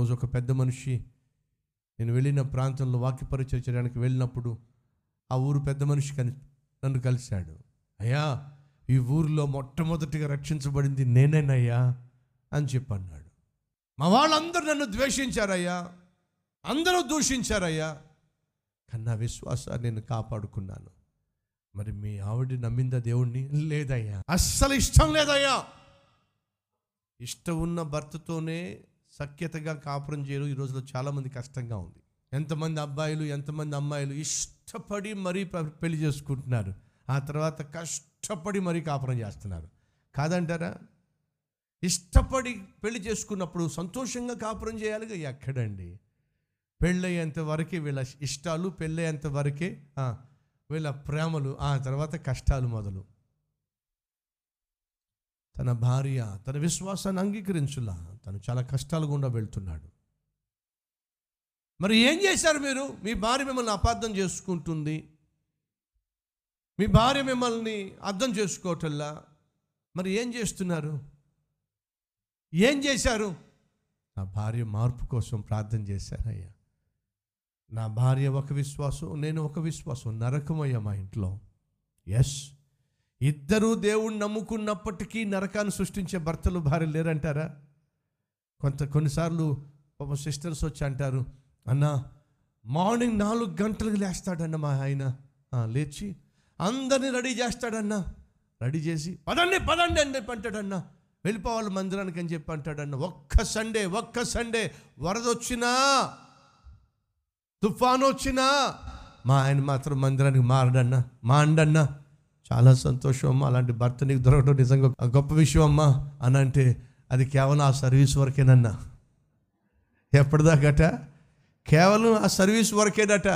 ఒకరోజు ఒక పెద్ద మనిషి నేను వెళ్ళిన ప్రాంతంలో వాక్యపరిచయం చేయడానికి వెళ్ళినప్పుడు ఆ ఊరు పెద్ద మనిషి కని నన్ను కలిశాడు. అయ్యా ఈ ఊరిలో మొట్టమొదటిగా రక్షించబడింది నేనేనయ్యా అని చెప్పి అన్నాడు మా వాళ్ళందరూ నన్ను ద్వేషించారయ్యా. అందరూ దూషించారయ్యా. కానీ నా విశ్వాసాన్ని నేను కాపాడుకున్నాను. మరి మీ ఆవిడ నమ్మిందా దేవుణ్ణి? లేదయ్యా. అస్సలు ఇష్టం లేదయ్యా. ఇష్టం ఉన్న భర్తతోనే సఖ్యతగా కాపురం చేయడం ఈ రోజులో చాలామంది కష్టంగా ఉంది. ఎంతమంది అబ్బాయిలు ఎంతమంది అమ్మాయిలు ఇష్టపడి మరీ పెళ్ళి చేసుకుంటున్నారు. ఆ తర్వాత కష్టపడి మరీ కాపురం చేస్తున్నారు. కాదంటారా? ఇష్టపడి పెళ్ళి చేసుకున్నప్పుడు సంతోషంగా కాపురం చేయాలిగా? ఎక్కడండి? పెళ్ళయ్యేంత వరకే వీళ్ళ ఇష్టాలు పెళ్ళయ్యేంత వరకే వీళ్ళ ప్రేమలు ఆ తర్వాత కష్టాలు మొదలు. తన భార్య తన విశ్వాసాన్ని అంగీకరించులా. తను చాలా కష్టాలు గుండా వెళ్తున్నాడు. మరి ఏం చేశారు మీరు? మీ భార్య మిమ్మల్ని అపార్థం చేసుకుంటుంది. మీ భార్య మిమ్మల్ని అర్థం చేసుకోవటల్లా మరి ఏం చేస్తున్నారు? ఏం చేశారు? నా భార్య మార్పు కోసం ప్రార్థన చేశానయ్యా నా భార్య ఒక విశ్వాసం నేను ఒక విశ్వాసం నరకమయ్యా మా ఇంట్లో. ఎస్ ఇద్దరూ దేవుణ్ణి నమ్ముకున్నప్పటికీ నరకాన్ని సృష్టించే భర్తలు భార్య లేరంటారా? కొంత కొన్నిసార్లు పాప సిస్టర్స్ వచ్చి అంటారు అన్న మార్నింగ్ నాలుగు గంటలకు లేస్తాడన్న మా ఆయన. లేచి అందరినీ రెడీ చేస్తాడన్న. రెడీ చేసి పదండి పదండి అని చెప్పి అంటాడన్న. వెళ్ళిపోవాలి మందిరానికి అని చెప్పి అంటాడన్న. ఒక్క సండే ఒక్క సండే వరద వచ్చినా తుఫాను వచ్చినా మా ఆయన మాత్రం మందిరానికి మారడన్నా మా అండన్నా చాలా సంతోషం అమ్మా. అలాంటి భర్త నీకు దొరకడం నిజంగా గొప్ప విషయం అమ్మా. అని అంటే అది కేవలం ఆ సర్వీస్ వరకేనన్నా. ఎప్పటిదాకట? కేవలం ఆ సర్వీస్ వరకేనట.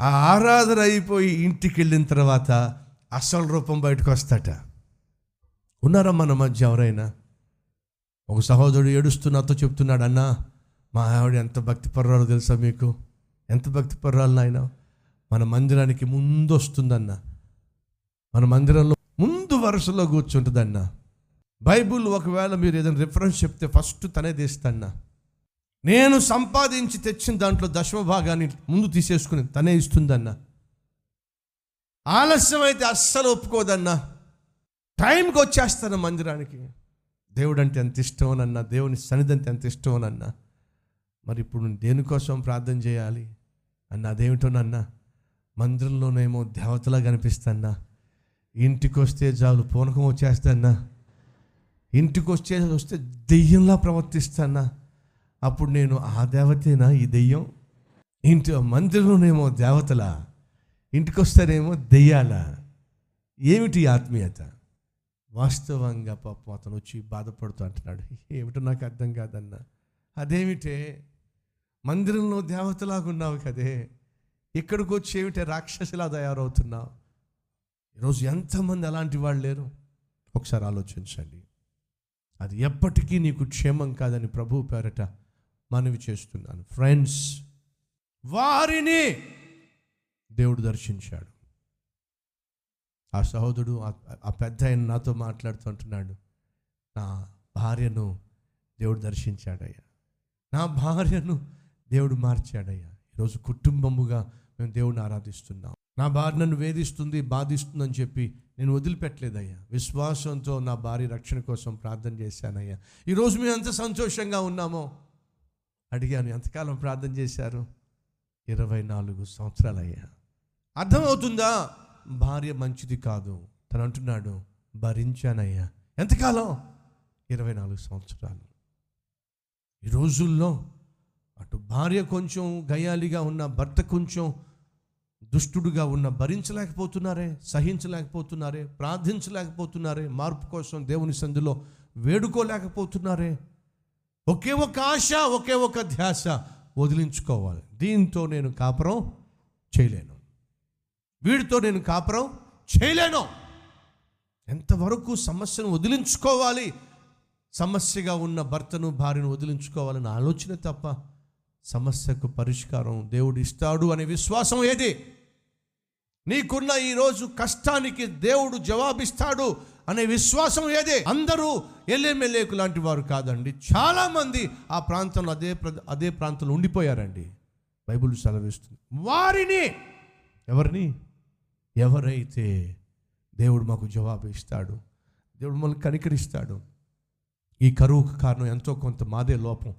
ఆ ఆరాధన అయిపోయి ఇంటికి వెళ్ళిన తర్వాత అసలు రూపం బయటకు వస్తాట. ఉన్నారా మన మధ్య ఎవరైనా? ఒక సహోదరుడు ఏడుస్తూ నాతో చెప్తున్నాడు అన్నా మా ఆవిడ ఎంత భక్తి పర్రాలు తెలుసా మీకు? ఎంత భక్తి పర్రాలు నాయనా? మన మందిరానికి ముందు వస్తుందన్న. మన మందిరంలో ముందు వరుసలో కూర్చుంటుందన్న. బైబుల్ ఒకవేళ మీరు ఏదైనా రిఫరెన్స్ చెప్తే ఫస్ట్ తనే తీస్తాన్న నేను సంపాదించి తెచ్చిన దాంట్లో దశమ భాగాన్ని ముందు తీసేసుకుని తనే ఇస్తుందన్న. ఆలస్యం అయితే అస్సలు ఒప్పుకోదన్నా. టైంకి వచ్చేస్తాను మందిరానికి. దేవుడు అంటే ఎంత ఇష్టమోనన్నా దేవుని సన్నిధి అంటే ఎంత ఇష్టమోనన్నా. మరి ఇప్పుడు దేనికోసం ప్రార్థన చేయాలి? అన్న అదేమిటోనన్నా? మందిరంలోనేమో దేవతలా కనిపిస్తాన్నా. ఇంటికి వస్తే చాలు పూనకం వచ్చేస్తాన్నా. ఇంటికి వచ్చే వస్తే దెయ్యంలా ప్రవర్తిస్తానా అప్పుడు నేను ఆ దేవతేనా ఈ దెయ్యం? ఇంటి మందిరంలోనేమో దేవతల? ఇంటికి వస్తారేమో దెయ్యాలా? ఏమిటి ఆత్మీయత? వాస్తవంగా పాపం అతను వచ్చి బాధపడుతూ అంటున్నాడు. ఏమిటో నాకు అర్థం కాదన్నా. అదేమిటే? మందిరంలో దేవతలాగా ఉన్నావు కదే. ఇక్కడికి వచ్చి ఏమిటి రాక్షసిలా తయారవుతున్నావు? ఈరోజు ఎంతమంది అలాంటి వాళ్ళు లేరు? ఒకసారి ఆలోచించండి. అది ఎప్పటికీ నీకు క్షేమం కాదని ప్రభు పేరట మనవి చేస్తున్నాను. ఫ్రెండ్స్ వారిని దేవుడు దర్శించాడు. ఆ సహోదరుడు ఆ- ఆ పెద్ద ఆయన నాతో మాట్లాడుతుంటున్నాడు. నా భార్యను దేవుడు దర్శించాడయ్యా. నా భార్యను దేవుడు మార్చాడయ్యా. ఈరోజు కుటుంబముగా మేము దేవుణ్ణి ఆరాధిస్తున్నాం. నా భార్య నన్ను వేధిస్తుంది బాధిస్తుందని చెప్పి నేను వదిలిపెట్టలేదయ్యా. విశ్వాసంతో నా భార్య రక్షణ కోసం ప్రార్థన చేశానయ్యా. ఈరోజు మేము ఎంత సంతోషంగా ఉన్నామో అడిగాను ఎంతకాలం ప్రార్థన చేశారు? ఇరవై నాలుగు సంవత్సరాలయ్యా. అర్థమవుతుందా? భార్య మంచిది కాదు. తను అంటున్నాడు భరించానయ్యా. ఎంతకాలం? ఇరవై నాలుగు సంవత్సరాలు. ఈ రోజుల్లో అటు భార్య కొంచెం గయాలిగా ఉన్న భర్త కొంచెం దుష్టుడుగా ఉన్న భరించలేకపోతున్నారే సహించలేకపోతున్నారే ప్రార్థించలేకపోతున్నారే మార్పు కోసం దేవుని సందులో వేడుకోలేకపోతున్నారే. ఒకే ఒక ఆశ ఒకే ఒక ధ్యాస వదిలించుకోవాలి. దీంతో నేను కాపురం చేయలేను. వీడితో నేను కాపురం చేయలేను. ఎంతవరకు సమస్యను వదిలించుకోవాలి? సమస్యగా ఉన్న భర్తను భార్యను వదిలించుకోవాలని ఆలోచన తప్ప సమస్యకు పరిష్కారం దేవుడు ఇస్తాడు అనే విశ్వాసం ఏది? నీకున్న ఈరోజు కష్టానికి దేవుడు జవాబిస్తాడు అనే విశ్వాసం ఏదే? అందరూ ఎల్లెమెల్లేకు లాంటి వారు కాదండి. చాలామంది ఆ ప్రాంతంలో అదే అదే ప్రాంతంలో ఉండిపోయారండి. బైబిల్ సెలవిస్తుంది. వారిని ఎవరిని? ఎవరైతే దేవుడు మాకు జవాబు ఇస్తాడు దేవుడు మనల్ని కనికరిస్తాడు. ఈ కరువుకు కారణం ఎంతో కొంత మాదే లోపం.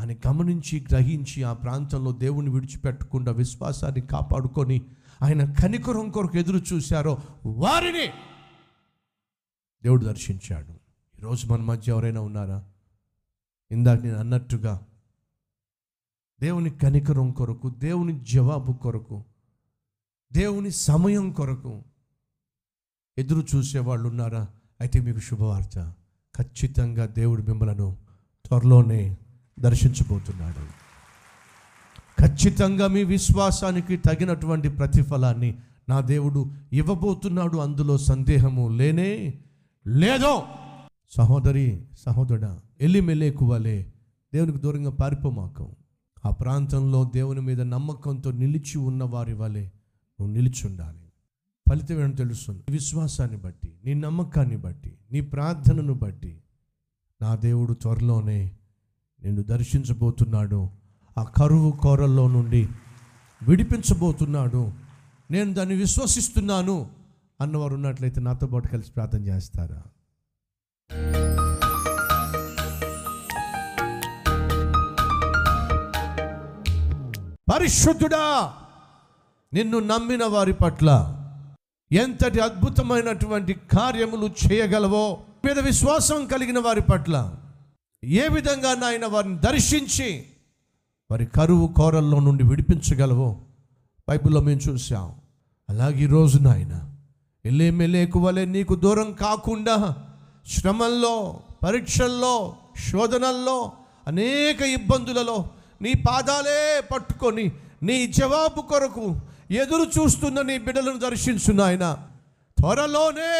అని గమనించి గ్రహించి ఆ ప్రాంతంలో దేవుని విడిచిపెట్టకుండా విశ్వాసాన్ని కాపాడుకొని ఆయన కనికరం కొరకు ఎదురు చూశారో వారిని దేవుడు దర్శించాడు. ఈరోజు మన మధ్య ఎవరైనా ఉన్నారా? ఇందాక నేను అన్నట్టుగా దేవుని కనికరం కొరకు దేవుని జవాబు కొరకు దేవుని సమయం కొరకు ఎదురు చూసేవాళ్ళు ఉన్నారా? అయితే మీకు శుభవార్త. ఖచ్చితంగా దేవుడు మిమ్మలను త్వరలోనే దర్శించబోతున్నాడు. ఖచ్చితంగా మీ విశ్వాసానికి తగినటువంటి ప్రతిఫలాన్ని నా దేవుడు ఇవ్వబోతున్నాడు. అందులో సందేహము లేనే లేదో. సహోదరి సహోదరుడ ఎల్లి మెలేకువలే దేవునికి దూరంగా పారిపోమాకం. ఆ ప్రాంతంలో దేవుని మీద నమ్మకంతో నిలిచి ఉన్న వారి వలె నువ్వు నిలిచి ఉండాలి ఫలితం ఏంటో తెలుస్తుంది? విశ్వాసాన్ని బట్టి నీ నమ్మకాన్ని బట్టి నీ ప్రార్థనను బట్టి నా దేవుడు త్వరలోనే నిన్ను దర్శించబోతున్నాడు. ఆ కరువు కోరల్లో నుండి విడిపించబోతున్నాడు. నేను దాన్ని విశ్వసిస్తున్నాను అన్నవారు ఉన్నట్లయితే నాతో పాటు కలిసి ప్రార్థన చేస్తారా? పరిశుద్ధుడా నిన్ను నమ్మిన వారి పట్ల ఎంతటి అద్భుతమైనటువంటి కార్యములు చేయగలవో మీద విశ్వాసం కలిగిన వారి పట్ల ఏ విధంగా నాయన వారిని దర్శించి వారి కరువు కోరల్లో నుండి విడిపించగలవో బైబిల్లో మేము చూసాం అలాగే ఈరోజు నాయన ఎల్లేమెలేకు వలె నీకు దూరం కాకుండా శ్రమల్లో పరీక్షల్లో శోధనల్లో అనేక ఇబ్బందులలో నీ పాదాలే పట్టుకొని నీ జవాబు కొరకు ఎదురు చూస్తున్న నీ బిడ్డలను దర్శించు నాయన. త్వరలోనే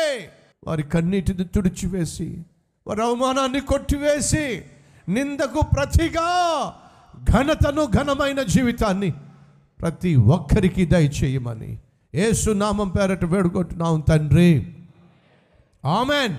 వారి కన్నీటిని తుడిచివేసి వారి అవమానాన్ని కొట్టివేసి నిందకు ప్రతిగా ఘనతను ఘనమైన జీవితాన్ని ప్రతి ఒక్కరికి దయచేయమని. ఏసునామం పేరట వేడుకుంటున్నాం తండ్రి. ఆమెన్.